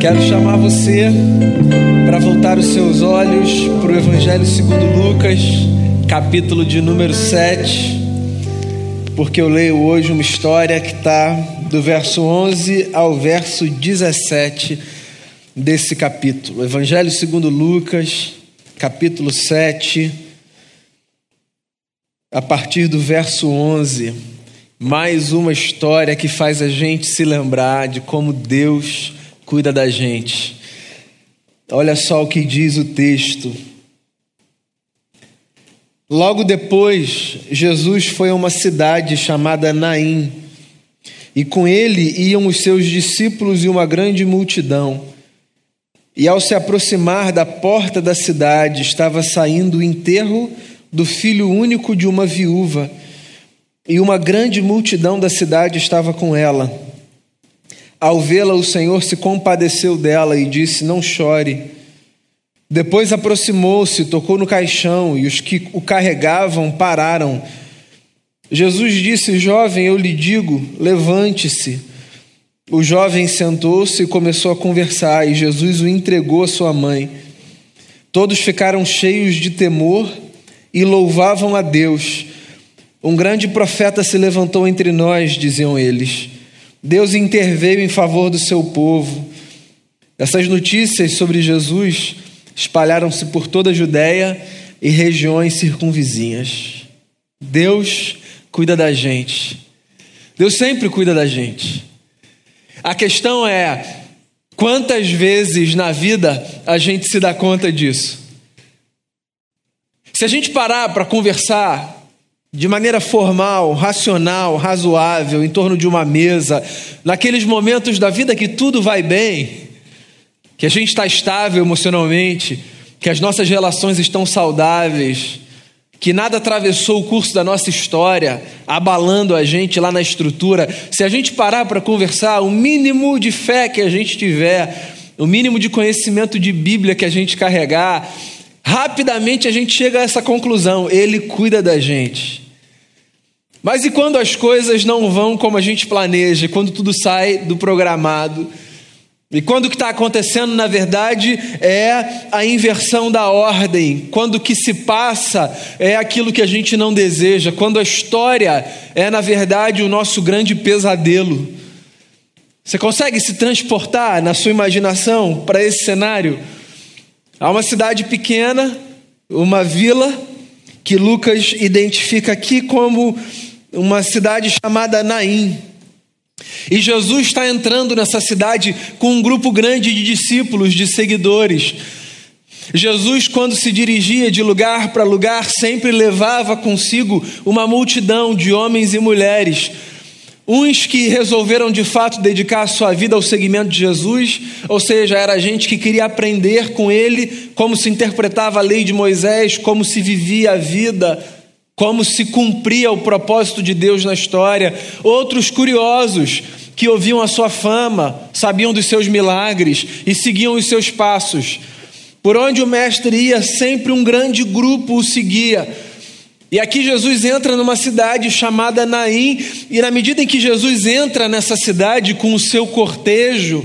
Quero chamar você para voltar os seus olhos para o Evangelho segundo Lucas, capítulo de número 7, porque eu leio hoje uma história que está do verso 11 ao verso 17 desse capítulo. Evangelho segundo Lucas, capítulo 7, a partir do verso 11. Mais uma história que faz a gente se lembrar de como Deus cuida da gente. Olha só o que diz o texto. Logo depois, Jesus foi a uma cidade chamada Naim, e com ele iam os seus discípulos e uma grande multidão. E ao se aproximar da porta da cidade, estava saindo o enterro do filho único de uma viúva e uma grande multidão da cidade estava com ela. Ao vê-la, o Senhor se compadeceu dela e disse: Não chore. Depois aproximou-se, tocou no caixão e os que o carregavam pararam. Jesus disse: Jovem, eu lhe digo, levante-se. O jovem sentou-se e começou a conversar, e Jesus o entregou à sua mãe. Todos ficaram cheios de temor e louvavam a Deus. Um grande profeta se levantou entre nós, diziam eles. Deus interveio em favor do seu povo. Essas notícias sobre Jesus espalharam-se por toda a Judéia e regiões circunvizinhas. Deus cuida da gente. Deus sempre cuida da gente. A questão é quantas vezes na vida a gente se dá conta disso. Se a gente parar para conversar de maneira formal, racional, razoável, em torno de uma mesa, naqueles momentos da vida que tudo vai bem, que a gente está estável emocionalmente, que as nossas relações estão saudáveis, que nada atravessou o curso da nossa história, abalando a gente lá na estrutura. Se a gente parar para conversar, o mínimo de fé que a gente tiver, o mínimo de conhecimento de Bíblia que a gente carregar, rapidamente a gente chega a essa conclusão: Ele cuida da gente. Mas e quando as coisas não vão como a gente planeja, quando tudo sai do programado? E quando o que está acontecendo, na verdade, é a inversão da ordem, quando o que se passa é aquilo que a gente não deseja, quando a história é, na verdade, o nosso grande pesadelo. Você consegue se transportar na sua imaginação para esse cenário? Há uma cidade pequena, uma vila, que Lucas identifica aqui como uma cidade chamada Naim. E Jesus está entrando nessa cidade com um grupo grande de discípulos, de seguidores. Jesus, quando se dirigia de lugar para lugar, sempre levava consigo uma multidão de homens e mulheres Uns que resolveram de fato dedicar a sua vida ao seguimento de Jesus, ou seja, era gente que queria aprender com ele como se interpretava a lei de Moisés, como se vivia a vida, como se cumpria o propósito de Deus na história. Outros curiosos que ouviam a sua fama, sabiam dos seus milagres e seguiam os seus passos. Por onde o mestre ia, sempre um grande grupo o seguia e aqui Jesus entra numa cidade chamada Naim, e na medida em que Jesus entra nessa cidade com o seu cortejo,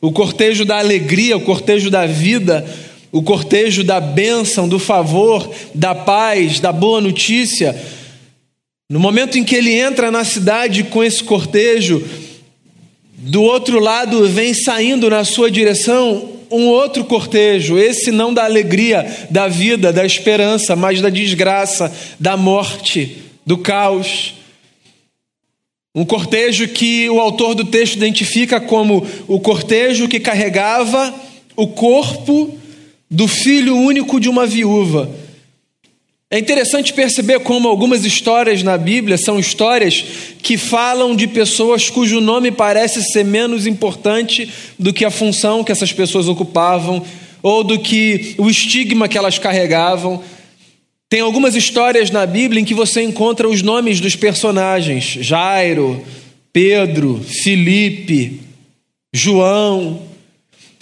o cortejo da alegria, o cortejo da vida, o cortejo da bênção, do favor, da paz, da boa notícia, no momento em que ele entra na cidade com esse cortejo, do outro lado vem saindo na sua direção um outro cortejo, esse não da alegria, da vida, da esperança, mas da desgraça, da morte, do caos. Um cortejo que o autor do texto identifica como o cortejo que carregava o corpo do filho único de uma viúva é interessante perceber como algumas histórias na Bíblia são histórias que falam de pessoas cujo nome parece ser menos importante do que a função que essas pessoas ocupavam ou do que o estigma que elas carregavam. Tem algumas histórias na Bíblia em que você encontra os nomes dos personagens: Jairo, Pedro, Filipe, João,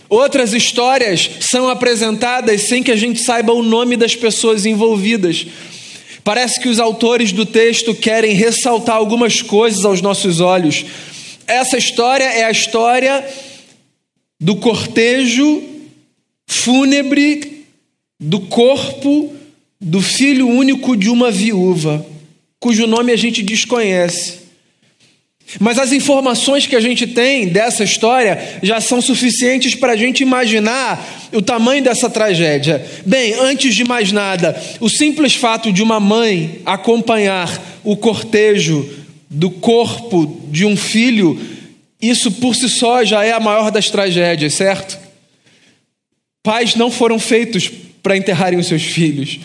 Outras histórias são apresentadas sem que a gente saiba o nome das pessoas envolvidas. Parece que os autores do texto querem ressaltar algumas coisas aos nossos olhos. Essa história é a história do cortejo fúnebre do corpo do filho único de uma viúva, cujo nome a gente desconhece. Mas as informações que a gente tem dessa história já são suficientes para a gente imaginar o tamanho dessa tragédia. Bem, antes de mais nada, o simples fato de uma mãe acompanhar o cortejo do corpo de um filho, isso por si só já é a maior das tragédias, certo? Pais não foram feitos para enterrarem os seus filhos.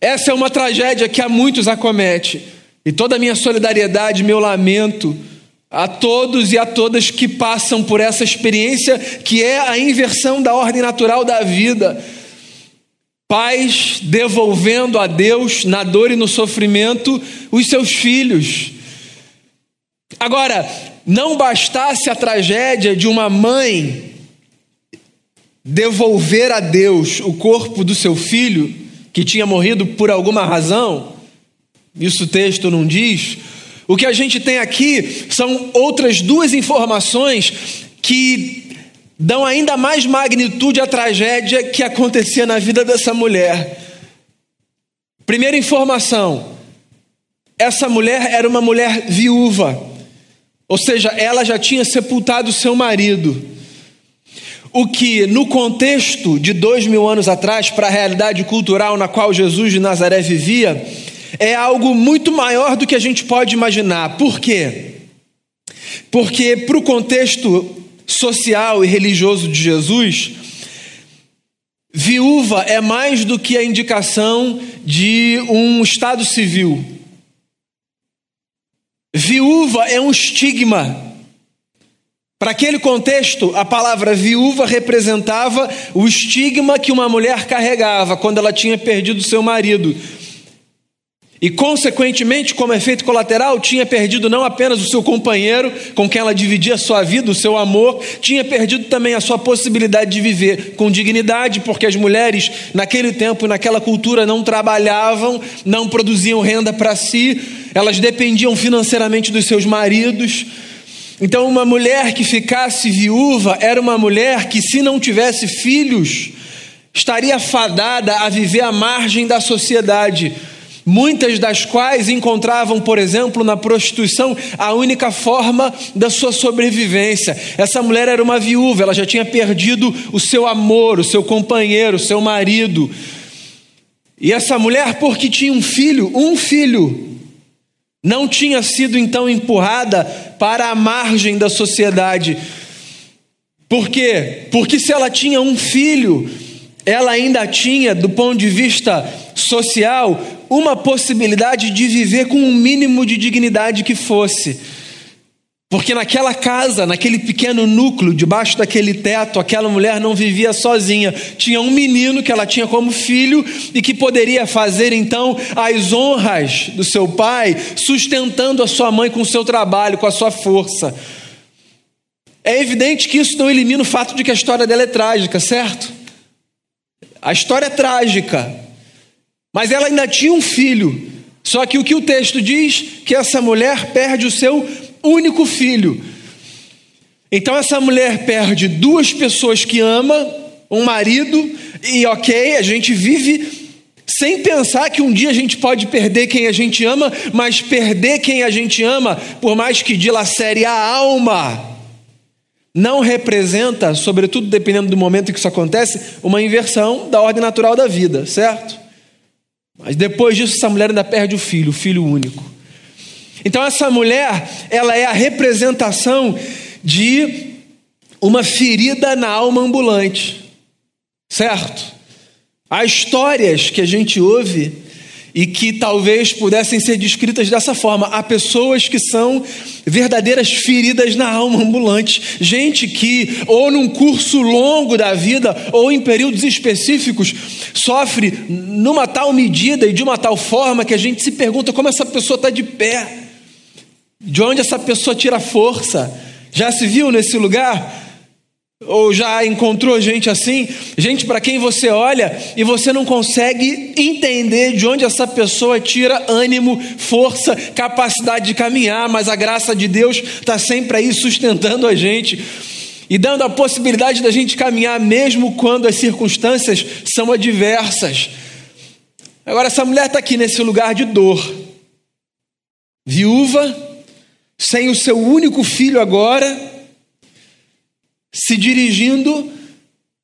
Essa é uma tragédia que a muitos acomete. E toda a minha solidariedade, meu lamento a todos e a todas que passam por essa experiência que é a inversão da ordem natural da vida. Pais devolvendo a Deus, na dor e no sofrimento, os seus filhos. Agora, não bastasse a tragédia de uma mãe devolver a Deus o corpo do seu filho, que tinha morrido por alguma razão, isso o texto não diz. O que a gente tem aqui são outras duas informações que dão ainda mais magnitude à tragédia que acontecia na vida dessa mulher. Primeira informação: essa mulher era uma mulher viúva, ou seja, ela já tinha sepultado seu marido. O que, no contexto de dois mil anos atrás, para a realidade cultural na qual Jesus de Nazaré vivia, é algo muito maior do que a gente pode imaginar. Por quê? Porque, para o contexto social e religioso de Jesus, viúva é mais do que a indicação de um estado civil. Viúva é um estigma. Para aquele contexto, a palavra viúva representava o estigma que uma mulher carregava quando ela tinha perdido seu marido. E, consequentemente, como efeito colateral, tinha perdido não apenas o seu companheiro com quem ela dividia sua vida, o seu amor, tinha perdido também a sua possibilidade de viver com dignidade, porque as mulheres, naquele tempo naquela cultura, não trabalhavam, não produziam renda para si, elas dependiam financeiramente dos seus maridos. Então, uma mulher que ficasse viúva era uma mulher que, se não tivesse filhos, estaria fadada a viver à margem da sociedade muitas das quais encontravam, por exemplo, na prostituição a única forma da sua sobrevivência. Essa mulher era uma viúva, ela já tinha perdido o seu amor, o seu companheiro, o seu marido. E essa mulher, porque tinha um filho, um filho, não tinha sido então empurrada para a margem da sociedade. Por quê? Porque se ela tinha um filho, ela ainda tinha, do ponto de vista social, uma possibilidade de viver com um mínimo de dignidade que fosse. Porque naquela casa, naquele pequeno núcleo, debaixo daquele teto, aquela mulher não vivia sozinha. Tinha um menino que ela tinha como filho e que poderia fazer então as honras do seu pai, sustentando a sua mãe com o seu trabalho, com a sua força. É evidente que isso não elimina o fato de que a história dela é trágica, certo? A história é trágica, mas ela ainda tinha um filho. Só que o que o texto diz que essa mulher perde o seu único filho. Então essa mulher perde duas pessoas que ama, um marido, e ok, a gente vive sem pensar que um dia a gente pode perder quem a gente ama, mas perder quem a gente ama, por mais que dilacere a alma, não representa, sobretudo dependendo do momento em que isso acontece, uma inversão da ordem natural da vida, certo? Mas depois disso, essa mulher ainda perde o filho, o filho único. Então, essa mulher, ela é a representação de uma ferida na alma ambulante, certo? Há histórias que a gente ouve e que talvez pudessem ser descritas dessa forma. Há pessoas que são verdadeiras feridas na alma ambulante, gente que, ou num curso longo da vida, ou em períodos específicos, sofre numa tal medida e de uma tal forma que a gente se pergunta como essa pessoa está de pé, de onde essa pessoa tira força. Já se viu nesse lugar? Ou já encontrou gente assim? Gente para quem você olha e você não consegue entender de onde essa pessoa tira ânimo, força, capacidade de caminhar, mas a graça de Deus está sempre aí sustentando a gente. e dando a possibilidade da gente caminhar mesmo quando as circunstâncias são adversas. Agora, essa mulher está aqui nesse lugar de dor, viúva, sem o seu único filho agora, se dirigindo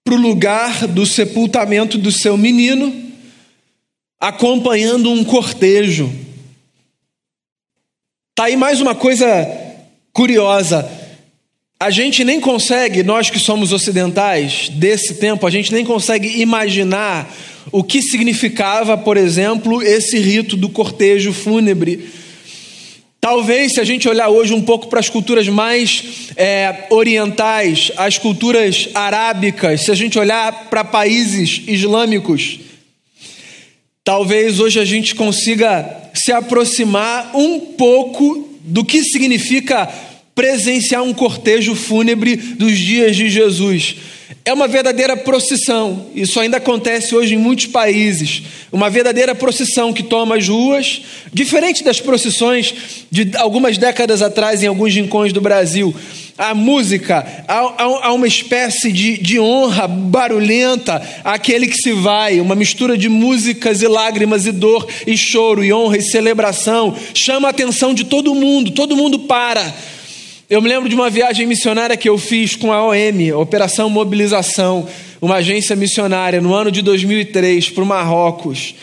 para o lugar do sepultamento do seu menino, acompanhando um cortejo. Está aí mais uma coisa curiosa. A gente nem consegue, nós que somos ocidentais desse tempo, a gente nem consegue imaginar o que significava, por exemplo, esse rito do cortejo fúnebre. Talvez, se a gente olhar hoje um pouco para as culturas mais é, orientais, as culturas arábicas, se a gente olhar para países islâmicos, talvez hoje a gente consiga se aproximar um pouco do que significa presenciar um cortejo fúnebre dos dias de Jesus. É uma verdadeira procissão, isso ainda acontece hoje em muitos países. Uma verdadeira procissão que toma as ruas, diferente das procissões de algumas décadas atrás em alguns rincões do Brasil. A música, há, uma espécie de, de honra barulhenta àquele que se vai, uma mistura de músicas e lágrimas e dor e choro e honra e celebração, chama a atenção de todo mundo, todo mundo para eu me lembro de uma viagem missionária que eu fiz com a OM, Operação Mobilização, uma agência missionária, no ano de 2003, para o Marrocos.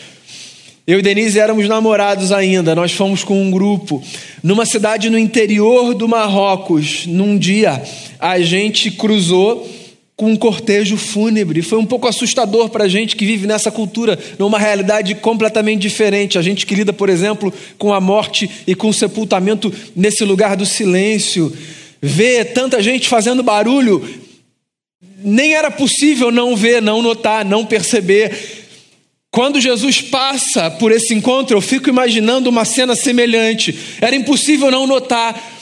Eu e Denise éramos namorados ainda, nós fomos com um grupo. Numa cidade no interior do Marrocos, num dia, a gente cruzou com um cortejo fúnebre. Foi um pouco assustador para a gente que vive nessa cultura, numa realidade completamente diferente. A gente que lida, por exemplo, com a morte e com o sepultamento nesse lugar do silêncio, vê tanta gente fazendo barulho, nem era possível não ver, não notar, não perceber. Quando Jesus passa por esse encontro, eu fico imaginando uma cena semelhante. Era impossível não notar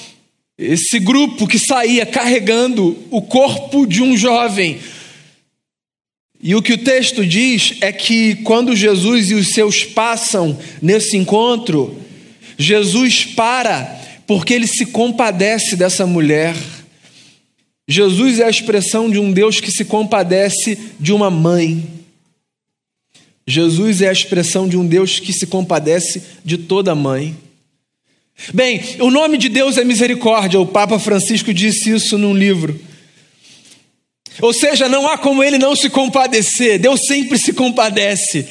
esse grupo que saía carregando o corpo de um jovem. E o que o texto diz é que quando Jesus e os seus passam nesse encontro, Jesus para, porque ele se compadece dessa mulher. Jesus é a expressão de um Deus que se compadece de uma mãe. Jesus é a expressão de um Deus que se compadece de toda mãe. Bem, o nome de Deus é misericórdia, o Papa Francisco disse isso num livro. Ou seja, não há como ele não se compadecer, Deus sempre se compadece.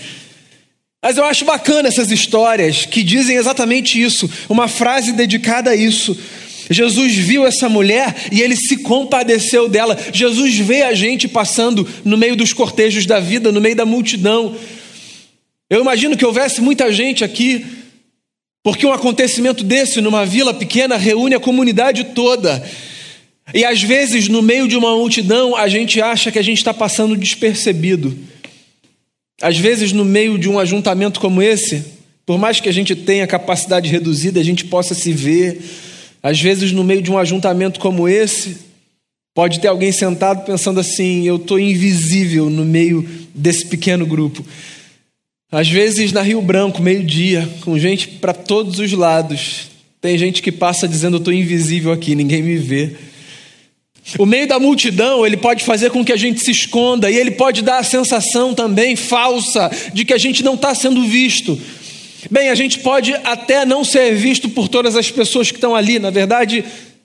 Mas eu acho bacana essas histórias que dizem exatamente isso, uma frase dedicada a isso. Jesus viu essa mulher e ele se compadeceu dela. Jesus vê a gente passando no meio dos cortejos da vida, no meio da multidão. Eu imagino que houvesse muita gente aqui porque um acontecimento desse numa vila pequena reúne a comunidade toda. E às vezes, no meio de uma multidão, a gente acha que a gente está passando despercebido. Às vezes, no meio de um ajuntamento como esse, por mais que a gente tenha capacidade reduzida, a gente possa se ver. Às vezes, no meio de um ajuntamento como esse, pode ter alguém sentado pensando assim: eu estou invisível no meio desse pequeno grupo. Às vezes na Rio Branco, meio-dia, com gente para todos os lados. Tem gente que passa dizendo: Eu estou invisível aqui, ninguém me vê. O meio da multidão, ele pode fazer com que a gente se esconda, e ele pode dar a sensação também falsa de que a gente não está sendo visto. Bem, a gente pode até não ser visto por todas as pessoas que estão ali, na verdade,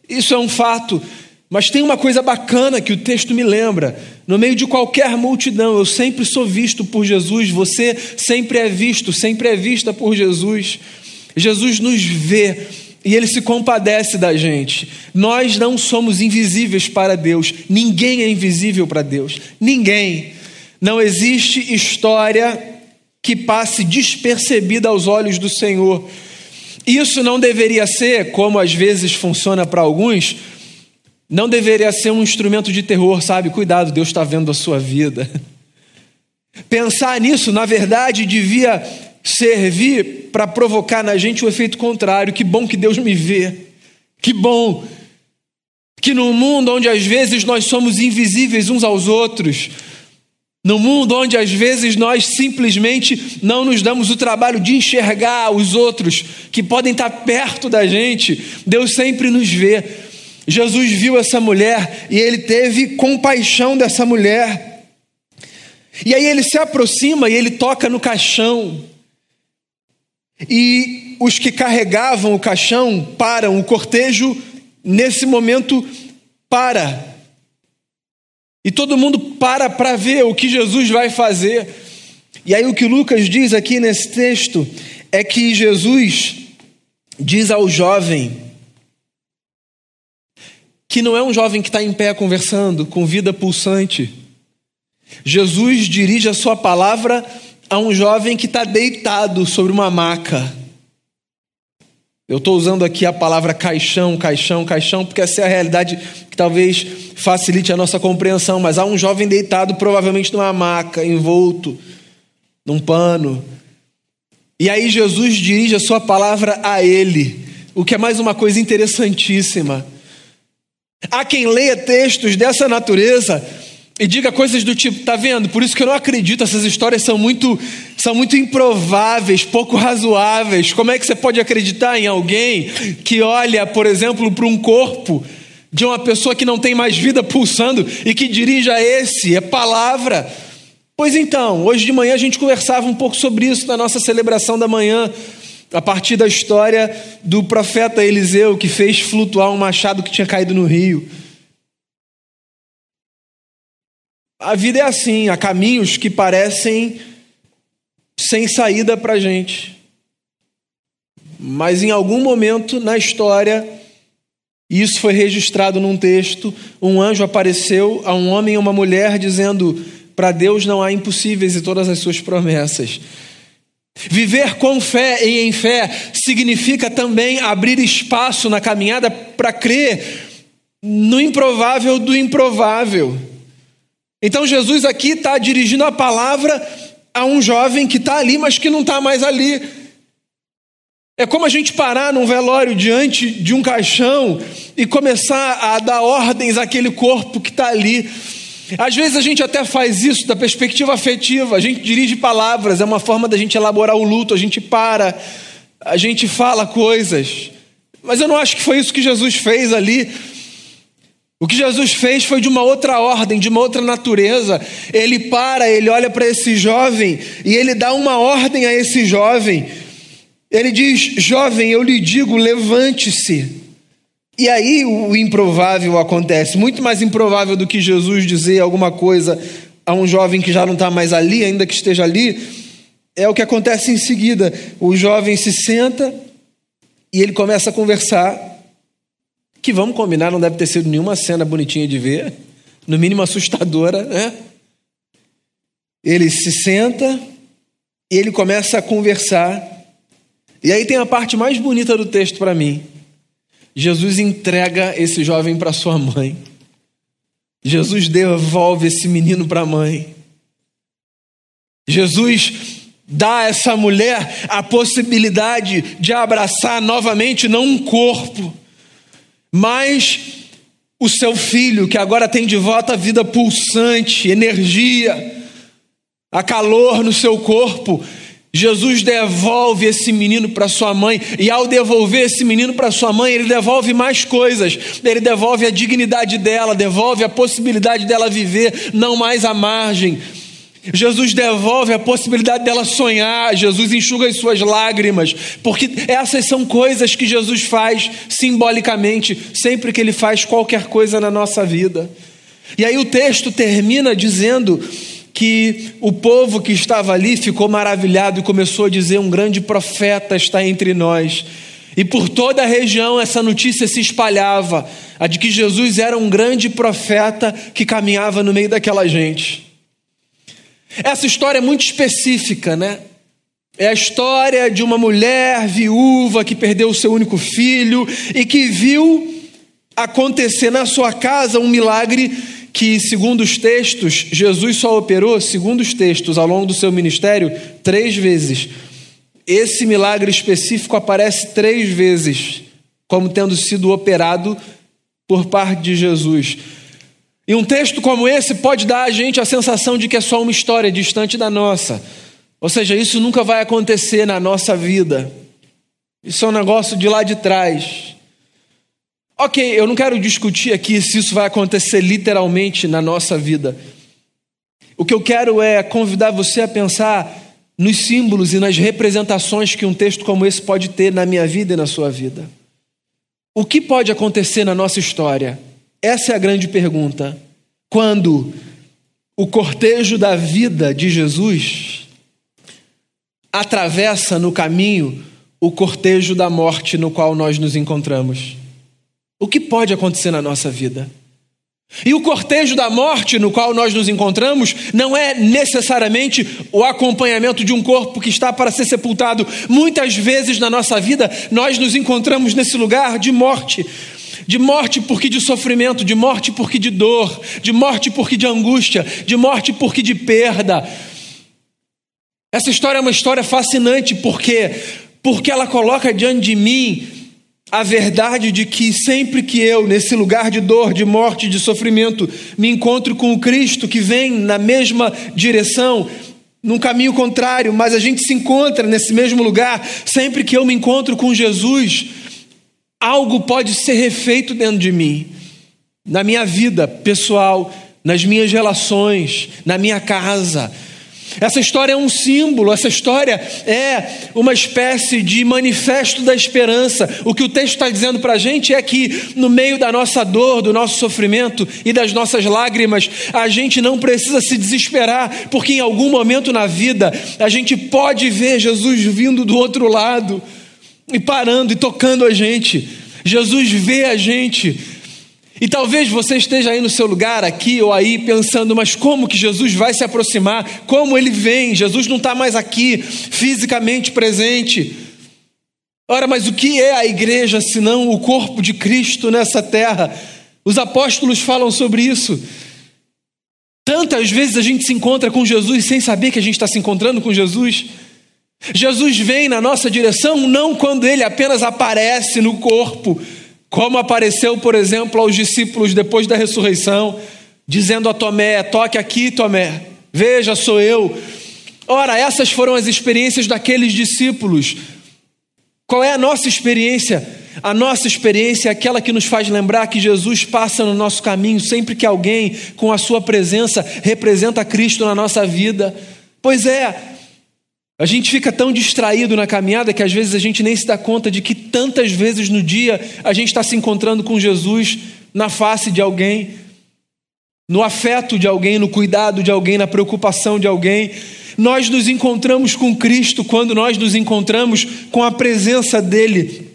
isso é um fato. Mas tem uma coisa bacana que o texto me lembra. No meio de qualquer multidão, eu sempre sou visto por Jesus, você sempre é visto, sempre é vista por Jesus. Jesus nos vê e ele se compadece da gente. Nós não somos invisíveis para Deus, ninguém é invisível para Deus, ninguém. Não existe história que passe despercebida aos olhos do Senhor. Isso não deveria ser, como às vezes funciona para alguns, não deveria ser um instrumento de terror, sabe? Cuidado, Deus está vendo a sua vida. Pensar nisso, na verdade, devia servir para provocar na gente o efeito contrário. Que bom que Deus me vê. Que bom que no mundo onde às vezes nós somos invisíveis uns aos outros, no mundo onde às vezes nós simplesmente não nos damos o trabalho de enxergar os outros que podem estar perto da gente, Deus sempre nos vê. Jesus viu essa mulher e ele teve compaixão dessa mulher. E aí ele se aproxima e ele toca no caixão. E os que carregavam o caixão param, o cortejo nesse momento para. E todo mundo para para ver o que Jesus vai fazer. E aí o que Lucas diz aqui nesse texto é que Jesus diz ao jovem que não é um jovem que está em pé conversando, com vida pulsante. Jesus dirige a sua palavra a um jovem que está deitado sobre uma maca. Eu estou usando aqui a palavra caixão, caixão, caixão, porque essa é a realidade que talvez facilite a nossa compreensão, mas há um jovem deitado, provavelmente numa maca, envolto, num pano. E aí Jesus dirige a sua palavra a ele, o que é mais uma coisa interessantíssima. Há quem leia textos dessa natureza e diga coisas do tipo, tá vendo? Por isso que eu não acredito, essas histórias são muito são muito improváveis, pouco razoáveis. Como é que você pode acreditar em alguém que olha, por exemplo, para um corpo de uma pessoa que não tem mais vida pulsando e que dirige a esse? É palavra. Pois então, hoje de manhã a gente conversava um pouco sobre isso na nossa celebração da manhã, a partir da história do profeta Eliseu que fez flutuar um machado que tinha caído no rio. A vida é assim, há caminhos que parecem sem saída para a gente. Mas em algum momento na história, isso foi registrado num texto, um anjo apareceu a um homem e uma mulher dizendo: Para Deus não há impossíveis e todas as suas promessas. Viver com fé e em fé significa também abrir espaço na caminhada para crer no improvável do improvável. Então Jesus aqui está dirigindo a palavra a um jovem que está ali, mas que não está mais ali. É como a gente parar num velório diante de um caixão e começar a dar ordens àquele corpo que está ali. Às vezes a gente até faz isso da perspectiva afetiva, a gente dirige palavras, é uma forma da gente elaborar o luto, a gente para, a gente fala coisas. Mas eu não acho que foi isso que Jesus fez ali. O que Jesus fez foi de uma outra ordem, de uma outra natureza. Ele para, ele olha para esse jovem e ele dá uma ordem a esse jovem. Ele diz: Jovem, eu lhe digo, levante-se. E aí o improvável acontece, muito mais improvável do que Jesus dizer alguma coisa a um jovem que já não está mais ali, ainda que esteja ali, é o que acontece em seguida. O jovem se senta e ele começa a conversar que vamos combinar, não deve ter sido nenhuma cena bonitinha de ver, no mínimo assustadora, né? Ele se senta e ele começa a conversar. E aí tem a parte mais bonita do texto para mim. Jesus entrega esse jovem para sua mãe. Jesus devolve esse menino para a mãe. Jesus dá a essa mulher a possibilidade de abraçar novamente não um corpo, mas o seu filho, que agora tem de volta a vida pulsante, energia, a calor no seu corpo, Jesus devolve esse menino para sua mãe, e ao devolver esse menino para sua mãe, ele devolve mais coisas. Ele devolve a dignidade dela, devolve a possibilidade dela viver não mais à margem, Jesus devolve a possibilidade dela sonhar, Jesus enxuga as suas lágrimas, porque essas são coisas que Jesus faz simbolicamente sempre que ele faz qualquer coisa na nossa vida. E aí o texto termina dizendo que o povo que estava ali ficou maravilhado e começou a dizer: Um grande profeta está entre nós. E por toda a região essa notícia se espalhava, a de que Jesus era um grande profeta que caminhava no meio daquela gente. Essa história é muito específica, né? É a história de uma mulher viúva que perdeu o seu único filho e que viu acontecer na sua casa um milagre que, segundo os textos, Jesus só operou, segundo os textos, ao longo do seu ministério, três vezes. Esse milagre específico aparece três vezes como tendo sido operado por parte de Jesus. E um texto como esse pode dar a gente a sensação de que é só uma história distante da nossa. Ou seja, isso nunca vai acontecer na nossa vida. Isso é um negócio de lá de trás. Ok, eu não quero discutir aqui se isso vai acontecer literalmente na nossa vida. O que eu quero é convidar você a pensar nos símbolos e nas representações que um texto como esse pode ter na minha vida e na sua vida. O que pode acontecer na nossa história? Essa é a grande pergunta. Quando o cortejo da vida de Jesus atravessa no caminho o cortejo da morte no qual nós nos encontramos. O que pode acontecer na nossa vida? E o cortejo da morte no qual nós nos encontramos não é necessariamente o acompanhamento de um corpo que está para ser sepultado. Muitas vezes na nossa vida nós nos encontramos nesse lugar de morte. De morte porque de sofrimento, de morte porque de dor, de morte porque de angústia, de morte porque de perda. Essa história é uma história fascinante porque porque ela coloca diante de mim a verdade de que sempre que eu, nesse lugar de dor, de morte, de sofrimento, me encontro com o Cristo que vem na mesma direção, num caminho contrário, mas a gente se encontra nesse mesmo lugar, sempre que eu me encontro com Jesus, algo pode ser refeito dentro de mim, na minha vida pessoal, nas minhas relações, na minha casa, essa história é um símbolo, essa história é uma espécie de manifesto da esperança. O que o texto está dizendo para a gente é que, no meio da nossa dor, do nosso sofrimento e das nossas lágrimas, a gente não precisa se desesperar, porque em algum momento na vida a gente pode ver Jesus vindo do outro lado e parando e tocando a gente. Jesus vê a gente e talvez você esteja aí no seu lugar, aqui ou aí, pensando, mas como que Jesus vai se aproximar? Como ele vem? Jesus não está mais aqui, fisicamente presente. Ora, mas o que é a igreja senão o corpo de Cristo nessa terra? Os apóstolos falam sobre isso. Tantas vezes a gente se encontra com Jesus sem saber que a gente está se encontrando com Jesus. Jesus vem na nossa direção não quando ele apenas aparece no corpo, como apareceu, por exemplo, aos discípulos depois da ressurreição, dizendo a Tomé: Toque aqui, Tomé, veja, sou eu. Ora, essas foram as experiências daqueles discípulos. Qual é a nossa experiência? A nossa experiência é aquela que nos faz lembrar que Jesus passa no nosso caminho sempre que alguém, com a sua presença, representa Cristo na nossa vida. Pois é, a gente fica tão distraído na caminhada que às vezes a gente nem se dá conta de que tantas vezes no dia a gente está se encontrando com Jesus na face de alguém, no afeto de alguém, no cuidado de alguém, na preocupação de alguém. Nós nos encontramos com Cristo quando nós nos encontramos com a presença dEle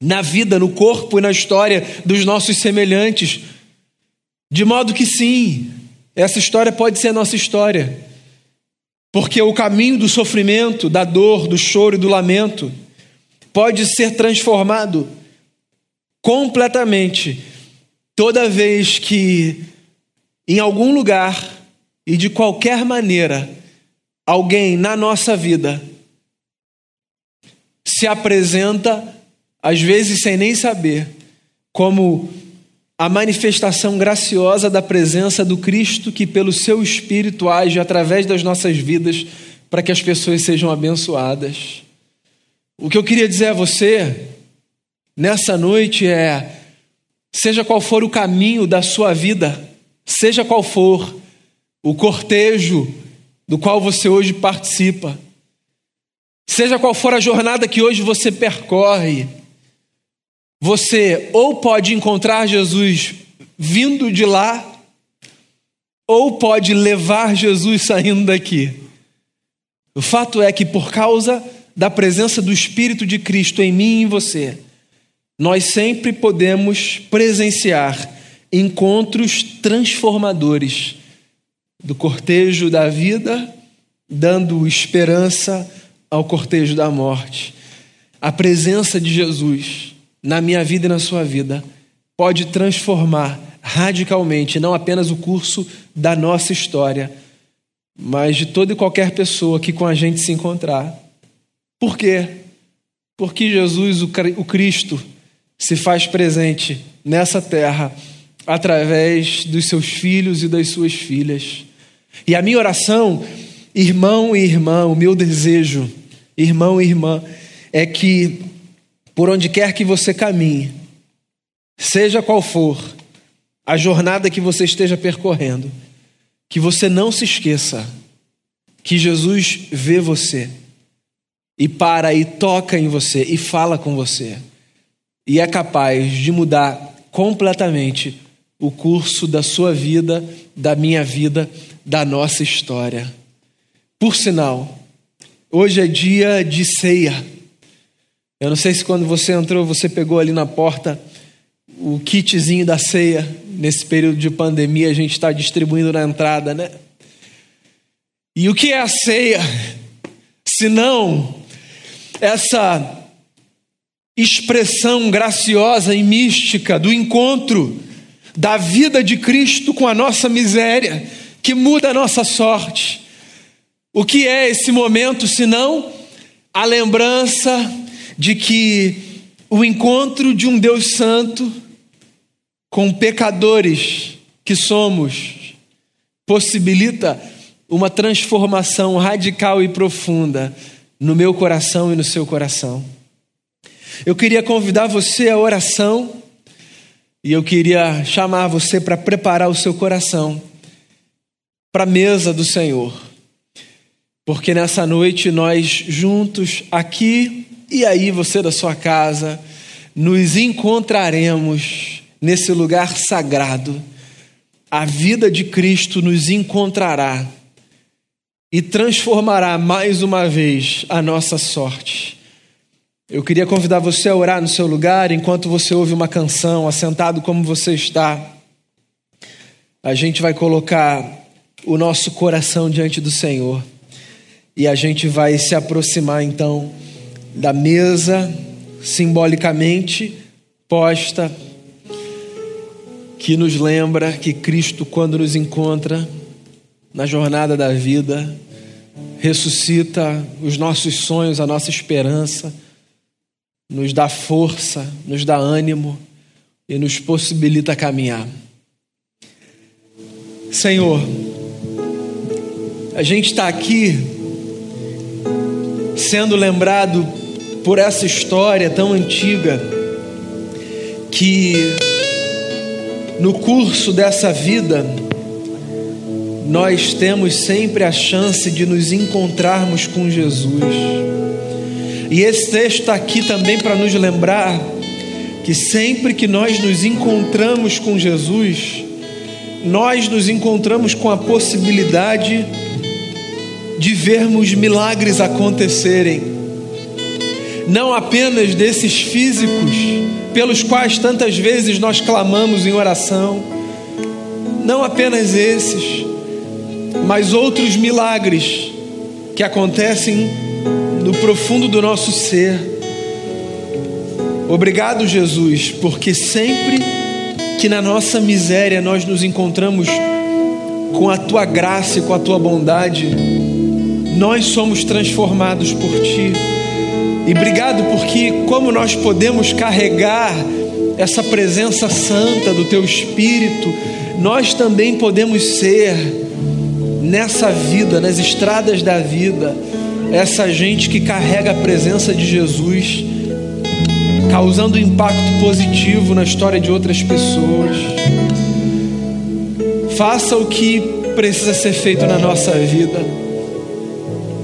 na vida, no corpo e na história dos nossos semelhantes. De modo que sim, essa história pode ser a nossa história. Porque o caminho do sofrimento, da dor, do choro e do lamento pode ser transformado completamente toda vez que, em algum lugar e de qualquer maneira, alguém na nossa vida se apresenta, às vezes sem nem saber, como a manifestação graciosa da presença do Cristo que, pelo seu Espírito, age através das nossas vidas para que as pessoas sejam abençoadas. O que eu queria dizer a você nessa noite é: seja qual for o caminho da sua vida, seja qual for o cortejo do qual você hoje participa, seja qual for a jornada que hoje você percorre, você ou pode encontrar Jesus vindo de lá, ou pode levar Jesus saindo daqui. O fato é que, por causa da presença do Espírito de Cristo em mim e em você, nós sempre podemos presenciar encontros transformadores do cortejo da vida, dando esperança ao cortejo da morte. A presença de Jesus na minha vida e na sua vida pode transformar radicalmente não apenas o curso da nossa história, mas de toda e qualquer pessoa que com a gente se encontrar. Por quê? Porque Jesus, o Cristo, se faz presente nessa terra através dos seus filhos e das suas filhas. E a minha oração, irmão e irmã, o meu desejo, irmão e irmã, é que por onde quer que você caminhe, seja qual for a jornada que você esteja percorrendo, que você não se esqueça que Jesus vê você e para e toca em você e fala com você e é capaz de mudar completamente o curso da sua vida, da minha vida, da nossa história. Por sinal, hoje é dia de ceia. Eu não sei se quando você entrou, você pegou ali na porta o kitzinho da ceia. Nesse período de pandemia, a gente está distribuindo na entrada, né? E o que é a ceia? Se não essa expressão graciosa e mística do encontro da vida de Cristo com a nossa miséria, que muda a nossa sorte. O que é esse momento senão a lembrança de que o encontro de um Deus Santo com pecadores que somos possibilita uma transformação radical e profunda no meu coração e no seu coração. Eu queria convidar você à oração e eu queria chamar você para preparar o seu coração para a mesa do Senhor. Porque nessa noite nós juntos aqui e aí você da sua casa nos encontraremos nesse lugar sagrado. A vida de Cristo nos encontrará e transformará mais uma vez a nossa sorte. Eu queria convidar você a orar no seu lugar enquanto você ouve uma canção, assentado como você está. A gente vai colocar o nosso coração diante do Senhor e a gente vai se aproximar então da mesa simbolicamente posta que nos lembra que Cristo, quando nos encontra, na jornada da vida, ressuscita os nossos sonhos, a nossa esperança, nos dá força, nos dá ânimo e nos possibilita caminhar. Senhor, a gente está aqui sendo lembrado por essa história tão antiga que no curso dessa vida nós temos sempre a chance de nos encontrarmos com Jesus. E esse texto está aqui também para nos lembrar que sempre que nós nos encontramos com Jesus, nós nos encontramos com a possibilidade de vermos milagres acontecerem, não apenas desses físicos pelos quais tantas vezes nós clamamos em oração, não apenas esses, mas outros milagres que acontecem no profundo do nosso ser. Obrigado, Jesus, porque sempre que na nossa miséria nós nos encontramos com a tua graça e com a tua bondade, nós somos transformados por ti. E obrigado porque, como nós podemos carregar essa presença santa do teu Espírito, nós também podemos ser nessa vida, nas estradas da vida, essa gente que carrega a presença de Jesus, causando impacto positivo na história de outras pessoas. Faça o que precisa ser feito na nossa vida,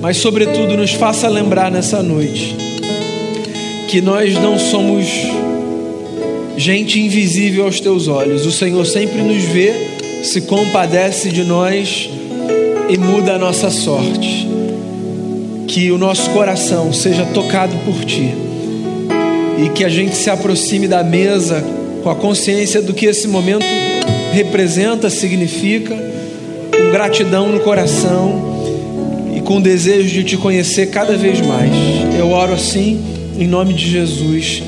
mas, sobretudo, nos faça lembrar nessa noite que nós não somos gente invisível aos teus olhos. O Senhor sempre nos vê, se compadece de nós e muda a nossa sorte. Que o nosso coração seja tocado por Ti e que a gente se aproxime da mesa com a consciência do que esse momento representa, significa, com gratidão no coração e com desejo de Te conhecer cada vez mais. Eu oro assim, em nome de Jesus.